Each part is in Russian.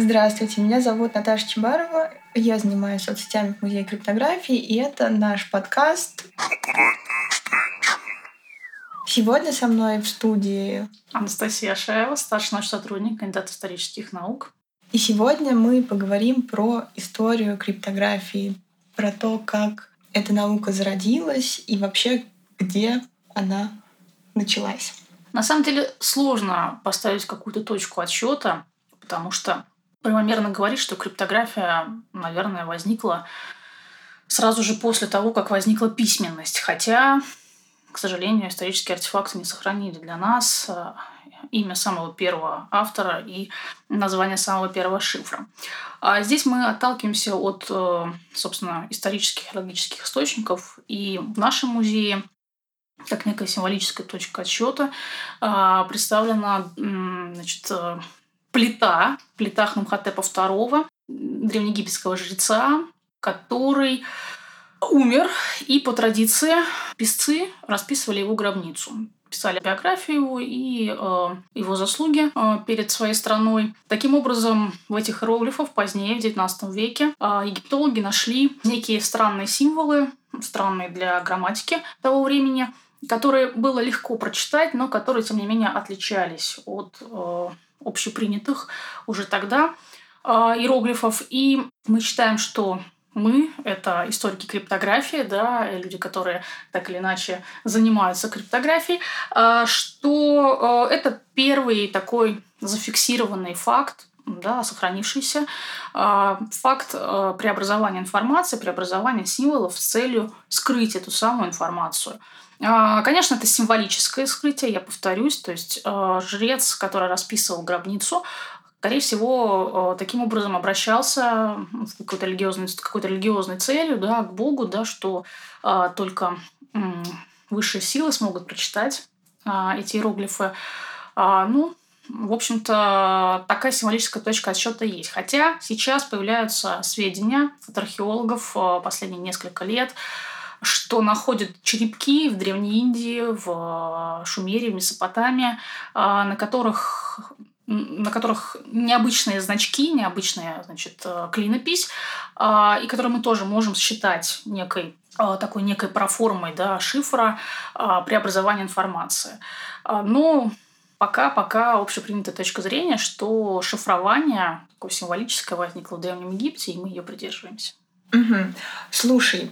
Здравствуйте, меня зовут Наташа Чебарова. Я занимаюсь соцсетями в Музее криптографии, и это наш подкаст. Сегодня со мной в студии Анастасия Шаева, старший научный сотрудник, кандидат исторических наук. И сегодня мы поговорим про историю криптографии, про то, как эта наука зародилась и вообще где она началась. На самом деле сложно поставить какую-то точку отсчета, потому что правомерно говорить, что криптография, наверное, возникла сразу же после того, как возникла письменность. Хотя, к сожалению, исторические артефакты не сохранили для нас э, имя самого первого автора и название самого первого шифра. А здесь мы отталкиваемся от, э, собственно, исторических и логических источников. И в нашем музее как некая символическая точка отсчета а, представлена значит, э, плита, плита Хнумхотепа II, древнеегипетского жреца, который умер, и по традиции писцы расписывали его гробницу писали биографию его и э, его заслуги э, перед своей страной. Таким образом, в этих иероглифах позднее, в XIX веке, э, египтологи нашли некие странные символы, странные для грамматики того времени, которые было легко прочитать, но которые, тем не менее, отличались от э, общепринятых уже тогда э, иероглифов. И мы считаем, что мы — это историки криптографии, да, люди, которые так или иначе занимаются криптографией, э, что э, это первый такой зафиксированный факт, да, сохранившийся факт преобразования информации, преобразования символов с целью скрыть эту самую информацию. Конечно, это символическое скрытие, я повторюсь. То есть жрец, который расписывал гробницу, скорее всего, э, таким образом обращался в какой-то религиозной, какой-то религиозной целью, да, к Богу, да, что а, только высшие силы смогут прочитать а, эти иероглифы. А, ну, в общем-то, такая символическая точка отсчета есть. Хотя сейчас появляются сведения от археологов а, последние несколько лет, что находят черепки в Древней Индии, в Шумере, в Месопотамии, на которых на которых необычные значки, необычная значит, э, клинопись, и которые мы тоже можем считать некой такой некой проформой да, шифра преобразования информации. Но пока, пока общепринятая точка зрения, что шифрование такое символическое возникло в Древнем Египте, и мы ее придерживаемся. Угу. Слушай,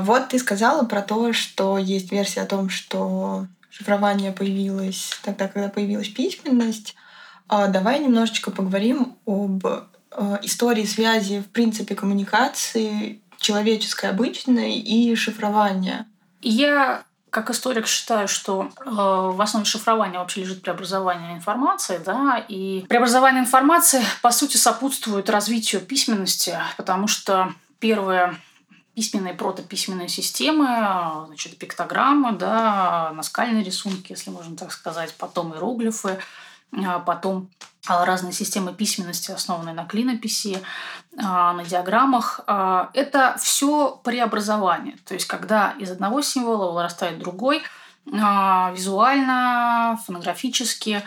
вот ты сказала про то, что есть версия о том, что шифрование появилось тогда, когда появилась письменность. А, давай немножечко поговорим об а, истории связи, в принципе, коммуникации человеческой обычной и шифрования. Я как историк считаю, что э, в основе шифрования вообще лежит преобразование информации, да, и преобразование информации, по сути, сопутствует развитию письменности, потому что первые письменные протописьменные системы, значит, пиктограммы, да, наскальные рисунки, если можно так сказать, потом иероглифы, а потом а, разные системы письменности, основанные на клинописи, а, на диаграммах. Это все преобразование. То есть, когда из одного символа вырастает другой, визуально, фонографически.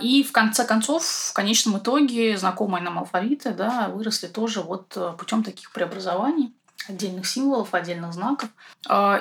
И в конце концов, в конечном итоге, знакомые нам алфавиты да, выросли тоже вот э, путем таких преобразований отдельных символов, отдельных знаков.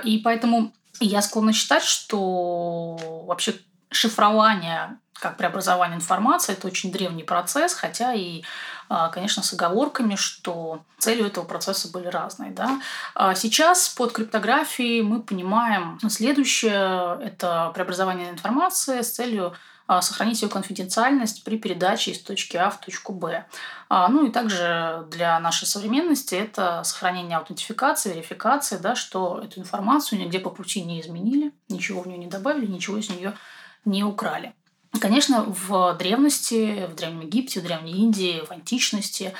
И поэтому я склонна считать, что вообще шифрование как преобразование информации. Это очень древний процесс, хотя и, а, конечно, с оговорками, что целью этого процесса были разные. Да? А сейчас под криптографией мы понимаем следующее. Это преобразование информации с целью а, сохранить ее конфиденциальность при передаче из точки А в точку Б. Ну и также для нашей современности это сохранение аутентификации, верификации, да, что эту информацию нигде по пути не изменили, ничего в нее не добавили, ничего из нее не украли. Конечно, в древности, в Древнем Египте, в Древней Индии, в античности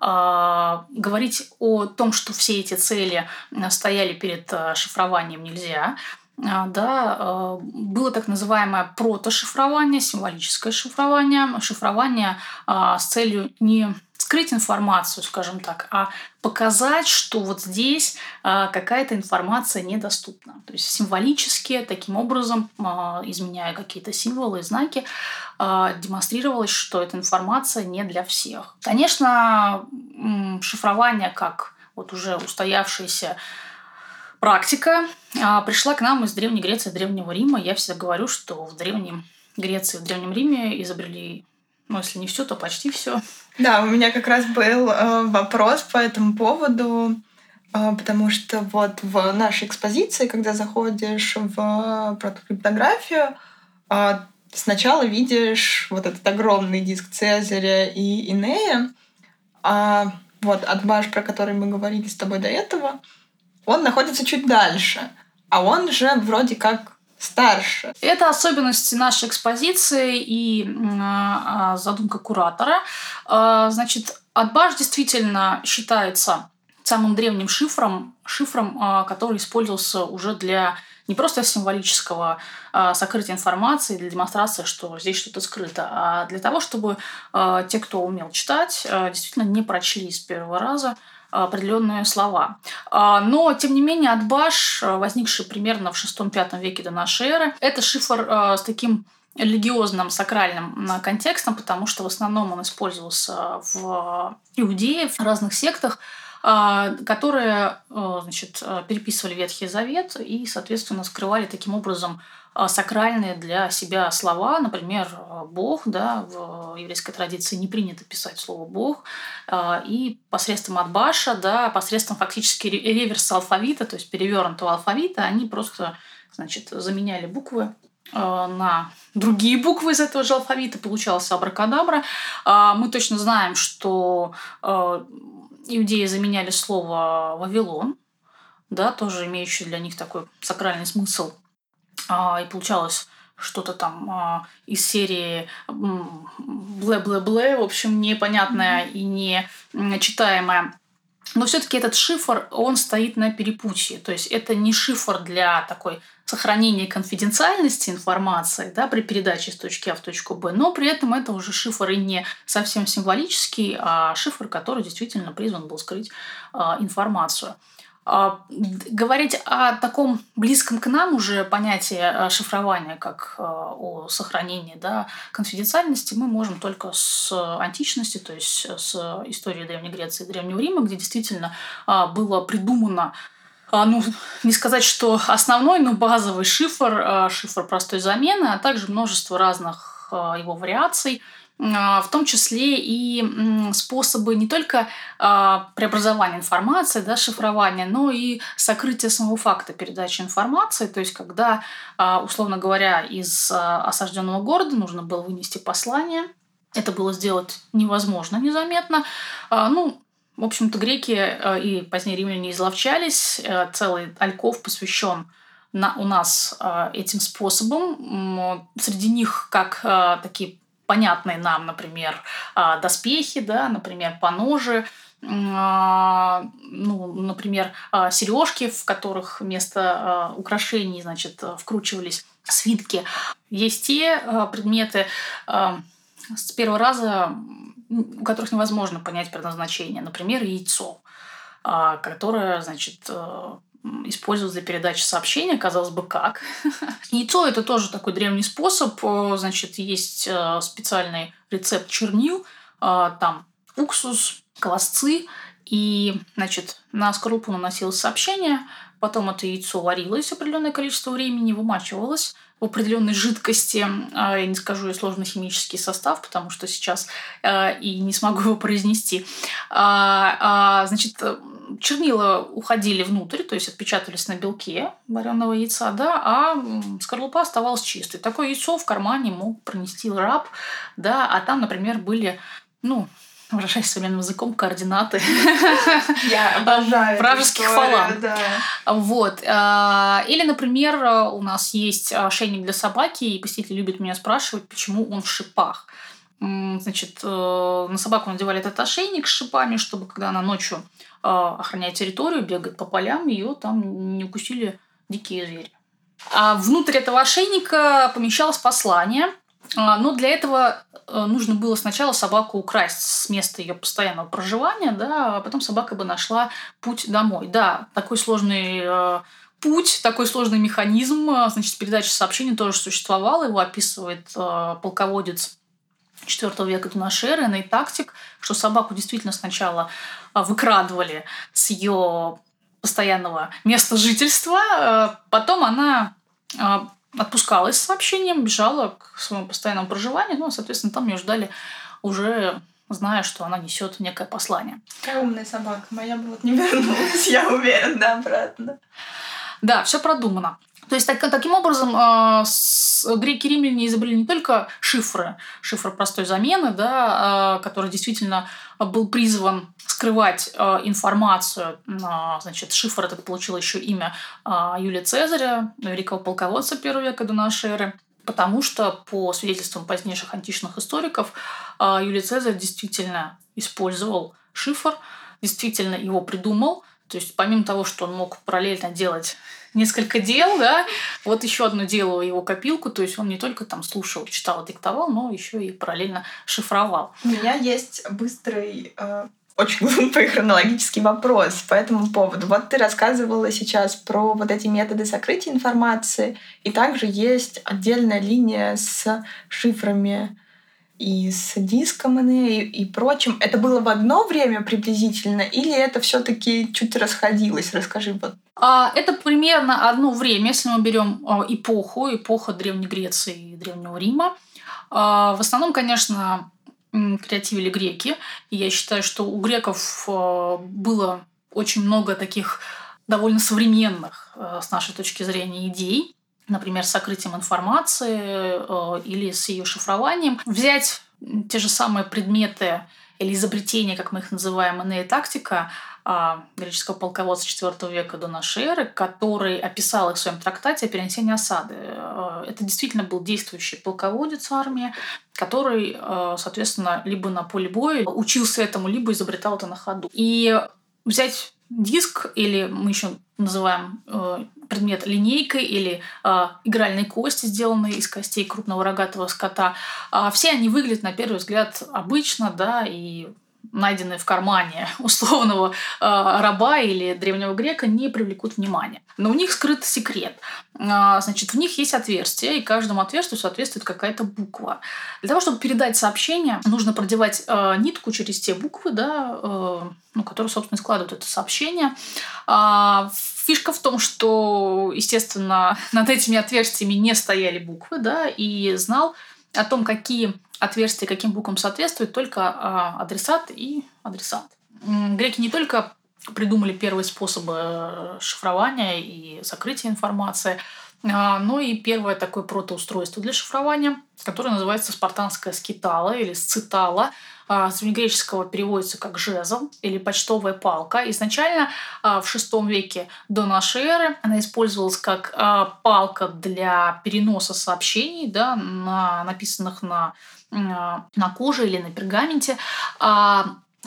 э, говорить о том, что все эти цели стояли перед шифрованием нельзя. Э, да, э, было так называемое протошифрование, символическое шифрование, шифрование э, с целью не скрыть информацию, скажем так, а показать, что вот здесь а, какая-то информация недоступна. То есть символически, таким образом, а, изменяя какие-то символы и знаки, а, демонстрировалось, что эта информация не для всех. Конечно, шифрование как вот уже устоявшаяся практика а, пришла к нам из Древней Греции, Древнего Рима. Я всегда говорю, что в Древнем Греции, в Древнем Риме изобрели, ну, если не все, то почти все. Да, у меня как раз был э, вопрос по этому поводу, э, потому что вот в нашей экспозиции, когда заходишь в про криптографию, э, сначала видишь вот этот огромный диск Цезаря и Инея, а вот Адбаш, про который мы говорили с тобой до этого, он находится чуть дальше, а он же вроде как старше. Это особенности нашей экспозиции и э, задумка куратора. Э, значит, Адбаш действительно считается самым древним шифром, шифром, э, который использовался уже для не просто символического э, сокрытия информации, для демонстрации, что здесь что-то скрыто, а для того, чтобы э, те, кто умел читать, э, действительно не прочли с первого раза определенные слова. Но, тем не менее, Адбаш, возникший примерно в VI-V веке до нашей эры, это шифр с таким религиозным, сакральным контекстом, потому что в основном он использовался в Иудее, в разных сектах, а, которые э, значит, э, переписывали Ветхий Завет и, соответственно, скрывали таким образом э, сакральные для себя слова, например, Бог, да, в еврейской традиции не принято писать слово Бог, и посредством Адбаша, да, посредством фактически реверса алфавита, то есть перевернутого алфавита, они просто, значит, заменяли буквы на другие буквы из этого же алфавита, получался абракадабра. Мы точно знаем, что иудеи заменяли слово «Вавилон», да, тоже имеющий для них такой сакральный смысл. А, и получалось что-то там а, из серии бле-бле-бле, в общем, непонятное и не читаемое. Но все-таки этот шифр, он стоит на перепутье. То есть это не шифр для такой сохранения конфиденциальности информации да, при передаче с точки А в точку Б, но при этом это уже шифр и не совсем символический, а шифр, который действительно призван был скрыть а, информацию. А, говорить о таком близком к нам уже понятии а, шифрования, как а, о сохранении да, конфиденциальности, мы можем только с античности, то есть с истории Древней Греции и Древнего Рима, где действительно было придумано ну, не сказать, что основной, но базовый шифр, шифр простой замены, а также множество разных его вариаций – а, в том числе и способы не только а, преобразования информации, да, шифрования, но и сокрытия самого факта передачи информации. То есть, когда, а, условно говоря, из осажденного города нужно было вынести послание, это было сделать невозможно незаметно. Ну, в общем-то, греки и позднее римляне изловчались. Целый альков посвящен на, у нас этим способом. Среди них как такие понятные нам, например, доспехи, да, например, поножи, ну, например, сережки, в которых вместо украшений, значит, вкручивались свитки. Есть те предметы с первого раза, у которых невозможно понять предназначение. Например, яйцо, которое, значит, использовать для передачи сообщения, казалось бы, как. Яйцо – это тоже такой древний способ. Э, значит, есть э, специальный рецепт чернил, э, там уксус, колосцы, и, значит, на скорлупу наносилось сообщение, потом это яйцо варилось определенное количество времени, вымачивалось в определенной жидкости. Я не скажу и сложный химический состав, потому что сейчас и не смогу его произнести. А, а, значит, чернила уходили внутрь, то есть отпечатались на белке вареного яйца, да, а скорлупа оставалась чистой. Такое яйцо в кармане мог пронести раб, да, а там, например, были, ну, выражаясь современным языком, координаты. Я обожаю Вражеских фаланг. Да. Вот. А, или, например, у нас есть ошейник для собаки, и посетители любят меня спрашивать, почему он в шипах. Значит, э, на собаку надевали этот ошейник с шипами, чтобы когда она ночью а, охраняет территорию, бегает по полям, ее там не укусили дикие звери. А внутрь этого ошейника помещалось послание, А, но для этого э, нужно было сначала собаку украсть с места ее постоянного проживания, да, а потом собака бы нашла путь домой. Да, такой сложный э, путь, такой сложный механизм, э, значит, передача сообщений тоже существовал, его описывает полководец IV века до нашей эры, Ней Тактик, что собаку действительно сначала выкрадывали с ее постоянного места жительства, потом она отпускалась с сообщением, бежала к своему постоянному проживанию, ну, соответственно, там ее ждали уже зная, что она несет некое послание. Какая умная собака. Моя бы вот не вернулась, я уверена, обратно. Да, все продумано. То есть так, таким образом э, греки римляне изобрели не только шифры, шифр простой замены, да, э, который действительно был призван скрывать э, информацию. Э, значит, шифр этот получил еще имя э, Юлия Цезаря, великого полководца первого века до нашей эры, потому что по свидетельствам позднейших античных историков Юлий Цезарь действительно использовал шифр, действительно его придумал. То есть помимо того, что он мог параллельно делать несколько дел, да, вот еще одно дело его копилку, то есть он не только там слушал, читал, диктовал, но еще и параллельно шифровал. У меня есть быстрый э, очень глупый хронологический вопрос по этому поводу. Вот ты рассказывала сейчас про вот эти методы сокрытия информации, и также есть отдельная линия с шифрами и с диском и, и прочим. Это было в одно время приблизительно, или это все таки чуть расходилось? Расскажи вот. А, это примерно одно время, если мы берем а, эпоху, эпоха Древней Греции и Древнего Рима. А, в основном, конечно, креативили греки. И я считаю, что у греков было очень много таких довольно современных с нашей точки зрения идей например, с сокрытием информации э, или с ее шифрованием, взять те же самые предметы или изобретения, как мы их называем, иная тактика э, греческого полководца IV века до нашей эры, который описал их в своем трактате о перенесении осады. Э, это действительно был действующий полководец армии, который, э, соответственно, либо на поле боя учился этому, либо изобретал это на ходу. И взять диск, или мы еще называем э, предмет линейкой или э, игральной кости, сделанные из костей крупного рогатого скота. Э, все они выглядят на первый взгляд обычно, да, и найденные в кармане условного э, раба или древнего грека, не привлекут внимания. Но у них скрыт секрет. Э, значит, в них есть отверстие, и каждому отверстию соответствует какая-то буква. Для того, чтобы передать сообщение, нужно продевать э, нитку через те буквы, да, э, ну, которые, собственно, складывают это сообщение. Э, фишка в том, что, естественно, над этими отверстиями не стояли буквы, да, и знал о том, какие отверстие каким буквам соответствует только а, адресат и адресант. Греки не только придумали первые способы э, шифрования и сокрытия информации, а, но и первое такое протоустройство для шифрования, которое называется спартанская скитала или сцитала. А, с древнегреческого переводится как жезл или почтовая палка. Изначально в VI веке до нашей эры она использовалась как палка для переноса сообщений, да, на, написанных на на коже или на пергаменте.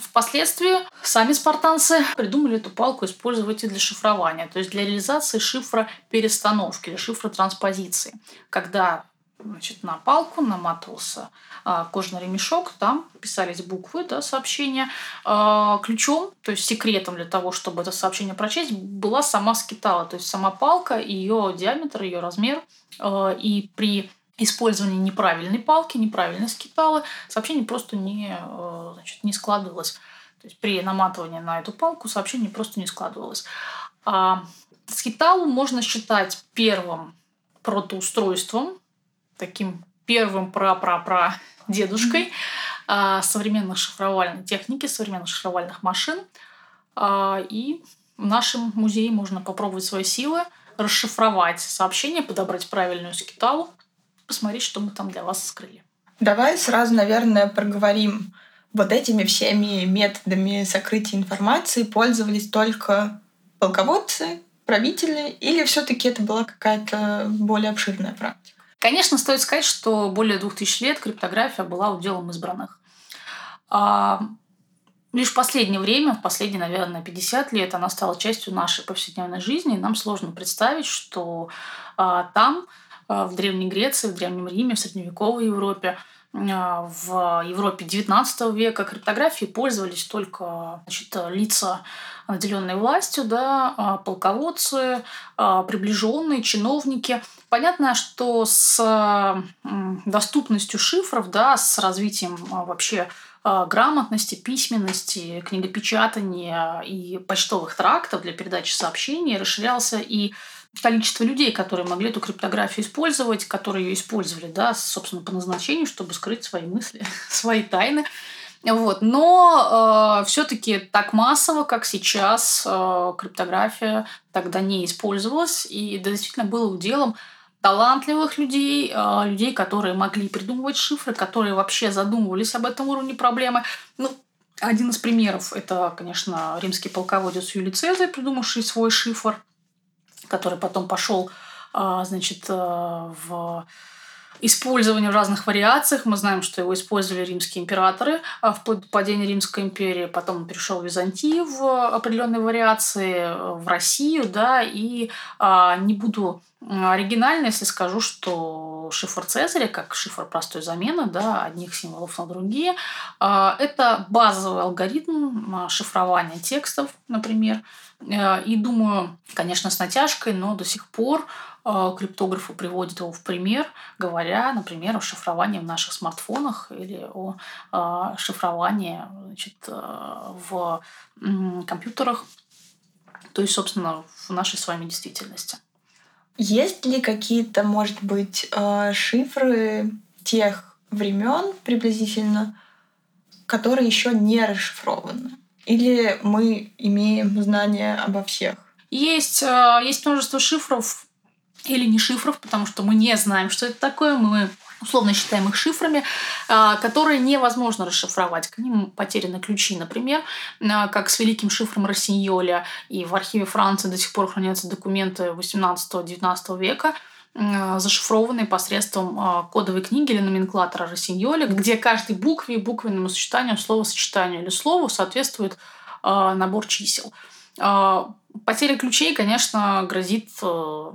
Впоследствии сами спартанцы придумали эту палку использовать и для шифрования, то есть для реализации шифра перестановки или шифра транспозиции. Когда значит, на палку наматывался а, кожаный ремешок, там писались буквы, да, сообщения. А, ключом, то есть секретом для того, чтобы это сообщение прочесть, была сама скитала, то есть сама палка, ее диаметр, ее размер. А, и при использование неправильной палки, неправильной скиталы, сообщение просто не, э, значит, не складывалось. То есть при наматывании на эту палку сообщение просто не складывалось. А скиталу можно считать первым протоустройством, таким первым пра-пра-пра дедушкой а, современных шифровальной техники, современных шифровальных машин. А, и в нашем музее можно попробовать свои силы, расшифровать сообщение, подобрать правильную скиталу посмотреть, что мы там для вас скрыли. Давай сразу, наверное, проговорим. Вот этими всеми методами сокрытия информации пользовались только полководцы, правители, или все таки это была какая-то более обширная практика? Конечно, стоит сказать, что более двух тысяч лет криптография была уделом избранных. А лишь в последнее время, в последние, наверное, 50 лет, она стала частью нашей повседневной жизни, и нам сложно представить, что а, там в Древней Греции, в Древнем Риме, в Средневековой Европе. В Европе XIX века криптографией пользовались только значит, лица, наделенные властью, да, полководцы, приближенные, чиновники. Понятно, что с доступностью шифров, да, с развитием вообще а, грамотности, письменности, книгопечатания и почтовых трактов для передачи сообщений расширялся и количество людей, которые могли эту криптографию использовать, которые ее использовали, да, собственно, по назначению, чтобы скрыть свои мысли, свои тайны. Вот. Но э, все-таки так массово, как сейчас, э, криптография тогда не использовалась, и действительно было уделом талантливых людей, а, людей, которые могли придумывать шифры, которые вообще задумывались об этом уровне проблемы. Ну, один из примеров – это, конечно, римский полководец Юлий Цезарь, придумавший свой шифр, который потом пошел а, значит, э, в использование в разных вариациях. Мы знаем, что его использовали римские императоры а в падении Римской империи. Потом он перешел в Византию в определенной вариации, в Россию, да, и а, не буду оригинально, если скажу, что шифр Цезаря, как шифр простой замены, да, одних символов на другие, это базовый алгоритм шифрования текстов, например. Э, и думаю, конечно, с натяжкой, но до сих пор а, криптографы приводят его в пример, говоря, например, о шифровании в наших смартфонах или о а, шифровании значит, в компьютерах, то есть, собственно, в нашей с вами действительности. Есть ли какие-то, может быть, шифры тех времен приблизительно, которые еще не расшифрованы? Или мы имеем знания обо всех? Есть, есть множество шифров, или не шифров, потому что мы не знаем, что это такое, мы условно считаем их шифрами, а, которые невозможно расшифровать. К ним потеряны ключи, например, а, как с великим шифром Рассиньоля, и в архиве Франции до сих пор хранятся документы 18-19 века, а, зашифрованные посредством кодовой книги или номенклатора Рассиньоля, где каждой букве и буквенному сочетанию, словосочетанию или слову соответствует набор чисел. Потеря ключей, конечно, грозит э,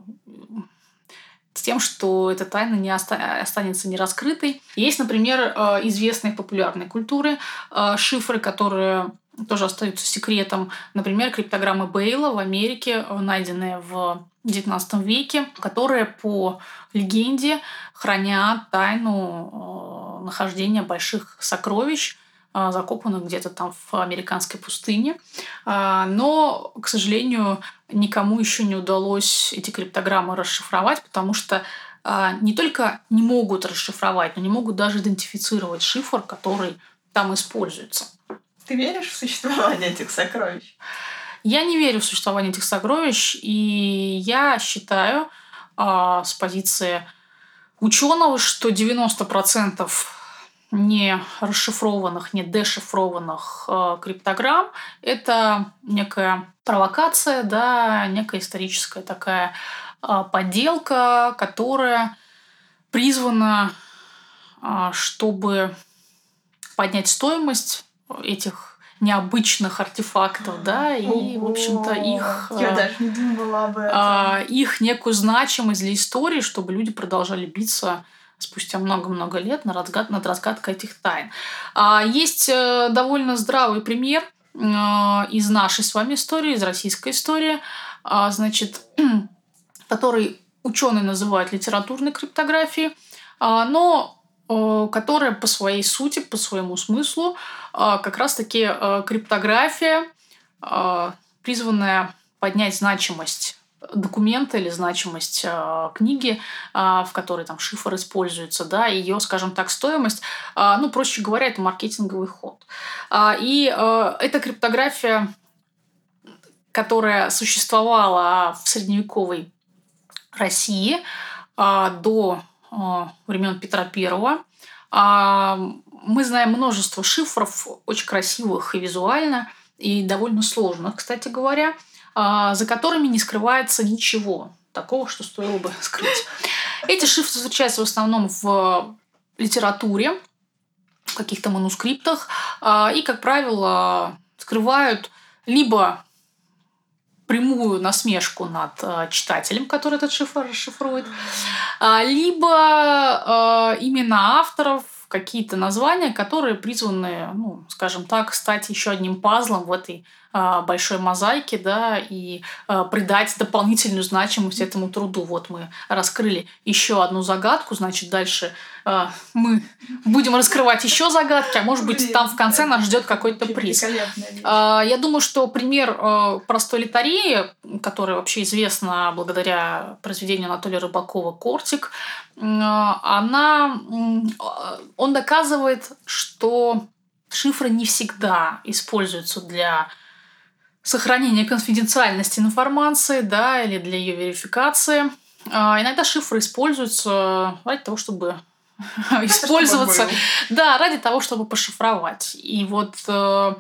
тем, что эта тайна не останется нераскрытой. Есть, например, э, известные в популярной культуре э, шифры, которые тоже остаются секретом. Например, криптограммы Бейла в Америке, найденные в XIX веке, которые по легенде хранят тайну нахождения больших сокровищ а, закопанных где-то там в американской пустыне. А, но, к сожалению, никому еще не удалось эти криптограммы расшифровать, потому что а, не только не могут расшифровать, но не могут даже идентифицировать шифр, который там используется. Ты веришь в существование этих сокровищ? Я не верю в существование этих сокровищ, и я считаю э, с позиции ученого, что 90% не расшифрованных, не дешифрованных э, криптограмм. Это некая провокация, да, некая историческая такая э, подделка, которая призвана, э, чтобы поднять стоимость этих необычных артефактов, да, и, в общем-то, их... Я э, даже не думала об этом. Э, их некую значимость для истории, чтобы люди продолжали биться спустя много-много лет над, разгад... над разгадкой этих тайн. А есть э, довольно здравый пример э, из нашей с вами истории, из российской истории, а, значит, который ученые называют литературной криптографией, а, но э, которая по своей сути, по своему смыслу как раз-таки криптография, призванная поднять значимость документа или значимость э, книги, э, в которой там шифр используется, да, ее, скажем так, стоимость, э, ну, проще говоря, это маркетинговый ход. Э, и э, эта криптография, которая существовала в средневековой России э, до э, времен Петра Первого, э, мы знаем множество шифров, очень красивых и визуально, и довольно сложных, кстати говоря. А, за которыми не скрывается ничего такого, что стоило бы скрыть. Эти шрифты встречаются в основном в литературе, в каких-то манускриптах, а, и, как правило, скрывают либо прямую насмешку над э, читателем, который этот шифр расшифрует, э, либо э, именно авторов какие-то названия, которые призваны, ну, скажем так, стать еще одним пазлом в этой а, большой мозаики, да, и а, придать дополнительную значимость этому труду. Вот мы раскрыли еще одну загадку, значит, дальше а, мы будем раскрывать еще загадки, а может быть, там в конце нас ждет какой-то приз. Я думаю, что пример простой литареи, который вообще известна благодаря произведению Анатолия Рыбакова «Кортик», она, он доказывает, что шифры не всегда используются для сохранения конфиденциальности информации, да, или для ее верификации. А, иногда шифры используются ради того, чтобы использоваться, да, ради того, чтобы пошифровать. И вот э,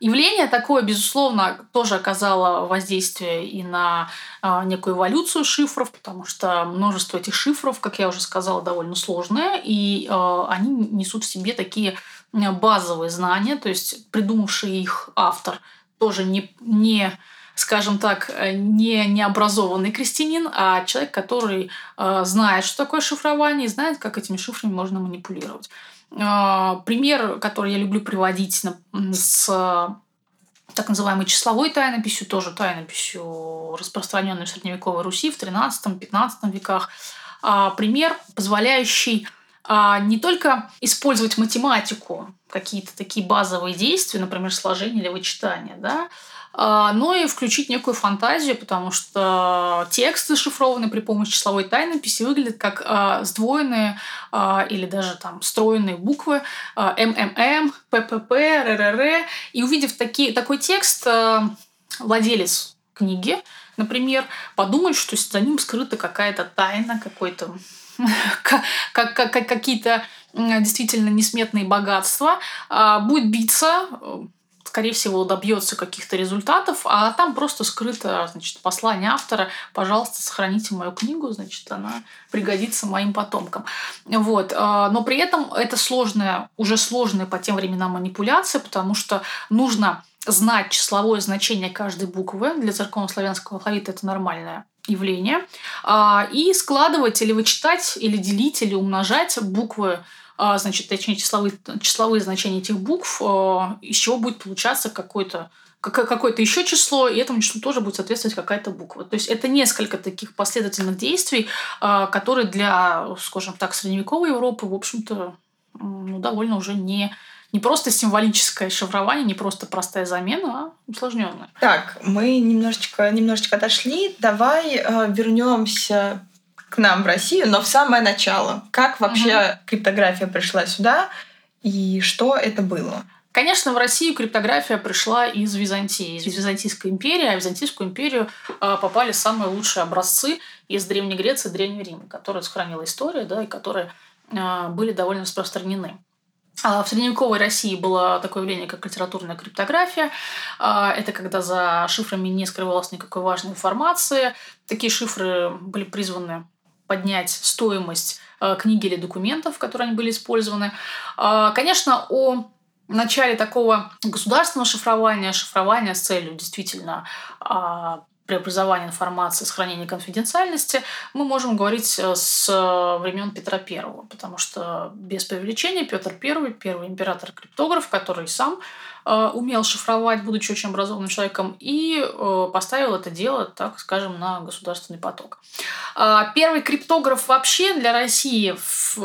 явление такое, безусловно, тоже оказало воздействие и на э, некую эволюцию шифров, потому что множество этих шифров, как я уже сказала, довольно сложное, и э, они несут в себе такие базовые знания, то есть придумавший их автор – тоже не, не скажем так, не необразованный крестьянин, а человек, который э, знает, что такое шифрование, и знает, как этими шифрами можно манипулировать. Э, пример, который я люблю приводить на, с так называемой числовой тайнописью, тоже тайнописью, распространенной в средневековой Руси в 13-15 веках. Э, пример, позволяющий а не только использовать математику, какие-то такие базовые действия, например, сложение или вычитание, да, а, но и включить некую фантазию, потому что тексты, шифрованные при помощи числовой тайнописи, выглядят как а, сдвоенные а, или даже там стройные буквы а, МММ, ППП, РРР. И увидев такие, такой текст, а, владелец книги, например, подумает, что за ним скрыта какая-то тайна, какой-то как, как, как какие-то действительно несметные богатства, а, будет биться, скорее всего, добьется каких-то результатов, а там просто скрыто значит, послание автора «пожалуйста, сохраните мою книгу, значит, она пригодится моим потомкам». Вот. А, но при этом это сложная, уже сложная по тем временам манипуляция, потому что нужно знать числовое значение каждой буквы. Для церковно-славянского алфавита это нормальное явление. А, и складывать или вычитать, или делить, или умножать буквы а, значит, точнее, числовые, числовые значения этих букв, а, из чего будет получаться какое-то какое-то еще число, и этому числу тоже будет соответствовать какая-то буква. То есть это несколько таких последовательных действий, которые для, скажем так, средневековой Европы, в общем-то, ну, довольно уже не не просто символическое шифрование, не просто простая замена, а усложненная. Так, мы немножечко, немножечко отошли. Давай э, вернемся к нам в Россию, но в самое начало. Как вообще угу. криптография пришла сюда и что это было? Конечно, в Россию криптография пришла из Византии, из Византийской империи, а в Византийскую империю э, попали самые лучшие образцы из Древней Греции Древнего Рима, которые сохранила история, да, и которые э, были довольно распространены. А в средневековой России было такое явление, как литературная криптография. А, это когда за шифрами не скрывалось никакой важной информации. Такие шифры были призваны поднять стоимость а, книги или документов, в которые они были использованы. Конечно, о начале такого государственного шифрования, шифрования с целью действительно преобразования информации, сохранения конфиденциальности, мы можем говорить э, с времен Петра I, потому что без преувеличения Петр I, первый император-криптограф, который сам э, умел шифровать, будучи очень образованным человеком, и э, поставил это дело, так скажем, на государственный поток. А первый криптограф вообще для России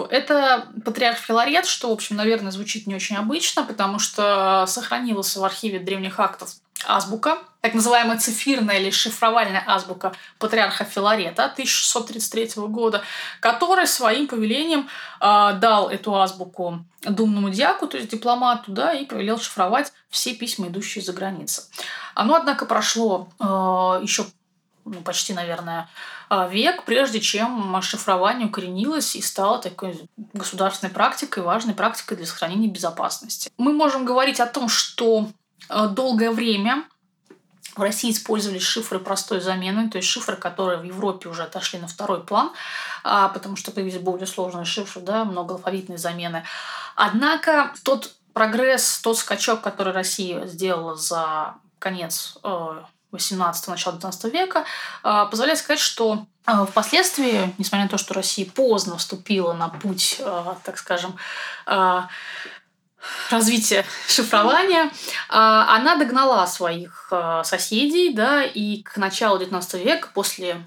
– это патриарх Филарет, что, в общем, наверное, звучит не очень обычно, потому что сохранилось в архиве древних актов азбука, так называемая цифирная или шифровальная азбука патриарха Филарета 1633 года, который своим повелением э, дал эту азбуку думному диаку, то есть дипломату, да, и повелел шифровать все письма, идущие за границу. Оно, однако, прошло э, еще ну, почти, наверное, а, век, прежде чем шифрование укоренилось и стало такой государственной практикой, важной практикой для сохранения безопасности. Мы можем говорить о том, что долгое время в России использовались шифры простой замены, то есть шифры, которые в Европе уже отошли на второй план, а, потому что появились более сложные шифры, да, многоалфавитные замены. Однако тот прогресс, тот скачок, который Россия сделала за конец 18 начала 19 века, а, позволяет сказать, что а, впоследствии, несмотря на то, что Россия поздно вступила на путь, так скажем, развития шифрования, она догнала своих соседей, да, и к началу XIX века, после,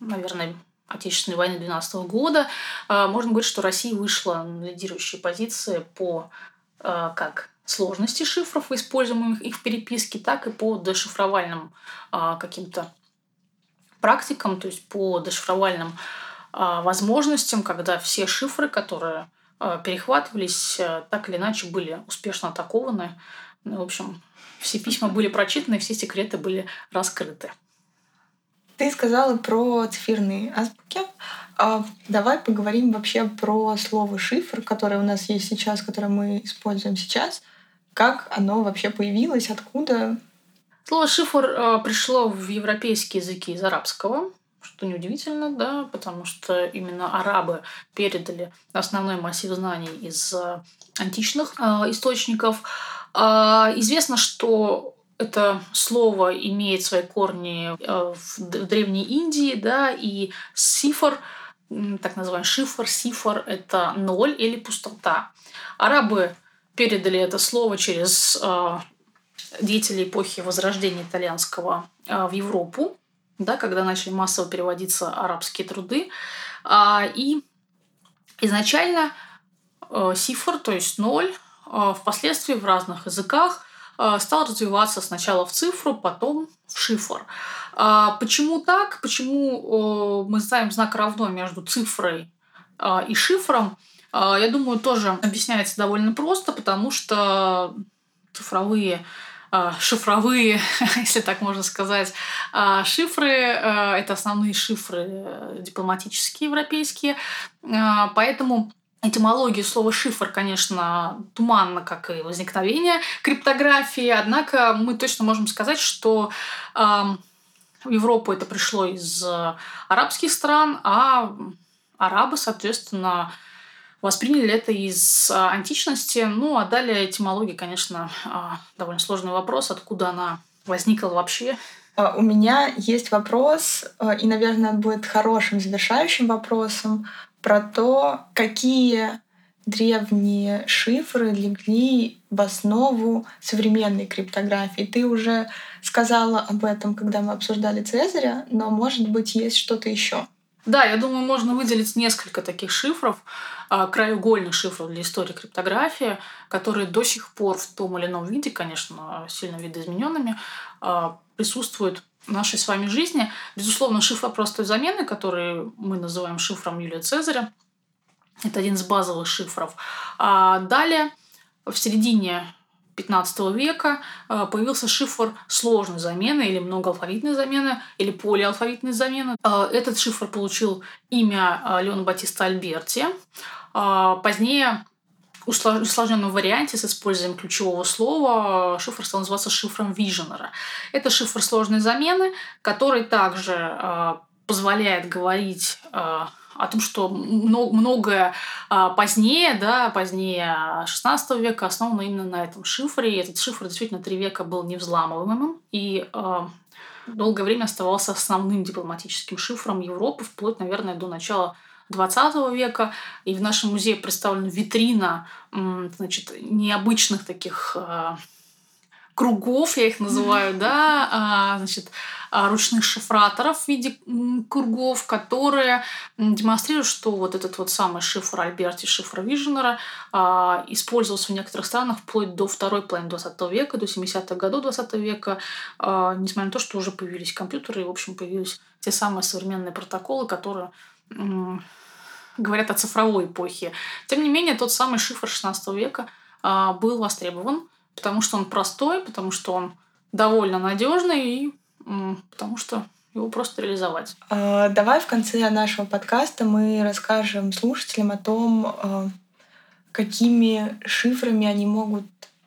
наверное, Отечественной войны 12 года, можно говорить, что Россия вышла на лидирующие позиции по как сложности шифров, используемых их в переписке, так и по дешифровальным а, каким-то практикам, то есть по дешифровальным а, возможностям, когда все шифры, которые а, перехватывались, а, так или иначе были успешно атакованы. Ну, в общем, все письма были прочитаны, все секреты были раскрыты. Ты сказала про циферные азбуки. А давай поговорим вообще про слово шифр, которое у нас есть сейчас, которое мы используем сейчас. Как оно вообще появилось? Откуда? Слово шифр э, пришло в европейские языки из арабского, что неудивительно, да, потому что именно арабы передали основной массив знаний из э, античных э, источников. Э, известно, что это слово имеет свои корни э, в Древней Индии, да, и сифр, так называемый шифр, сифр – это ноль или пустота. Арабы передали это слово через э, деятелей эпохи Возрождения итальянского э, в Европу, да, когда начали массово переводиться арабские труды. Э, и изначально э, сифр, то есть ноль, э, впоследствии в разных языках э, стал развиваться сначала в цифру, потом в шифр. А почему так? Почему мы ставим знак равно между цифрой и шифром? А, я думаю, тоже объясняется довольно просто, потому что цифровые а, шифровые, если так можно сказать, а, шифры. Это основные шифры э, дипломатические европейские. Поэтому этимология слова «шифр», конечно, туманна, как и возникновение криптографии. Однако мы точно можем сказать, что в Европу это пришло из арабских стран, а арабы, соответственно, восприняли это из а, античности. Ну, а далее этимология, конечно, а, довольно сложный вопрос, откуда она возникла вообще. А, у меня есть вопрос, и, наверное, будет хорошим завершающим вопросом про то, какие древние шифры легли в основу современной криптографии. Ты уже сказала об этом, когда мы обсуждали Цезаря, но, может быть, есть что-то еще. Да, я думаю, можно выделить несколько таких шифров, краеугольных шифров для истории криптографии, которые до сих пор в том или ином виде, конечно, сильно видоизмененными, а, присутствуют в нашей с вами жизни. Безусловно, шифр простой замены, который мы называем шифром Юлия Цезаря, это один из базовых шифров. А далее, в середине 15 века э, появился шифр сложной замены или многоалфавитной замены или полиалфавитной замены. Этот шифр получил имя Леона Батиста Альберти. Позднее в усложненном варианте с использованием ключевого слова шифр стал называться шифром Виженера. Это шифр сложной замены, который также позволяет говорить о том, что многое а, позднее, да, позднее 16 века основано именно на этом шифре. И этот шифр действительно три века был невзламываемым и а, долгое время оставался основным дипломатическим шифром Европы, вплоть, наверное, до начала 20 века. И в нашем музее представлена витрина значит, необычных таких а, кругов, я их называю, да, а, значит, а, ручных шифраторов в виде кругов, которые демонстрируют, что вот этот вот самый шифр Альберти, шифр Виженера, а, использовался в некоторых странах вплоть до второй половины 20 века, до 70-х годов 20 века, несмотря на то, что уже появились компьютеры, и, в общем, появились те самые современные протоколы, которые говорят о цифровой эпохе. Тем не менее, тот самый шифр 16 века был востребован потому что он простой, потому что он довольно надежный и потому что его просто реализовать. А, давай в конце нашего подкаста мы расскажем слушателям о том, а, какими шифрами они могут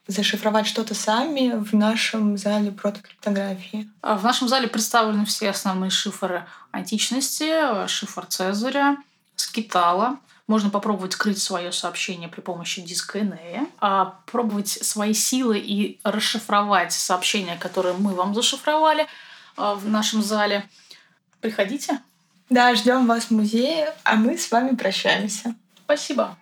зашифровать что-то сами в нашем зале протокриптографии. А, в нашем зале представлены все основные шифры античности, шифр Цезаря, Скитала, можно попробовать скрыть свое сообщение при помощи диска Энея, а пробовать свои силы и расшифровать сообщения, которые мы вам зашифровали. а, в нашем зале. Приходите. Да, ждем вас в музее, а мы с вами прощаемся. Спасибо.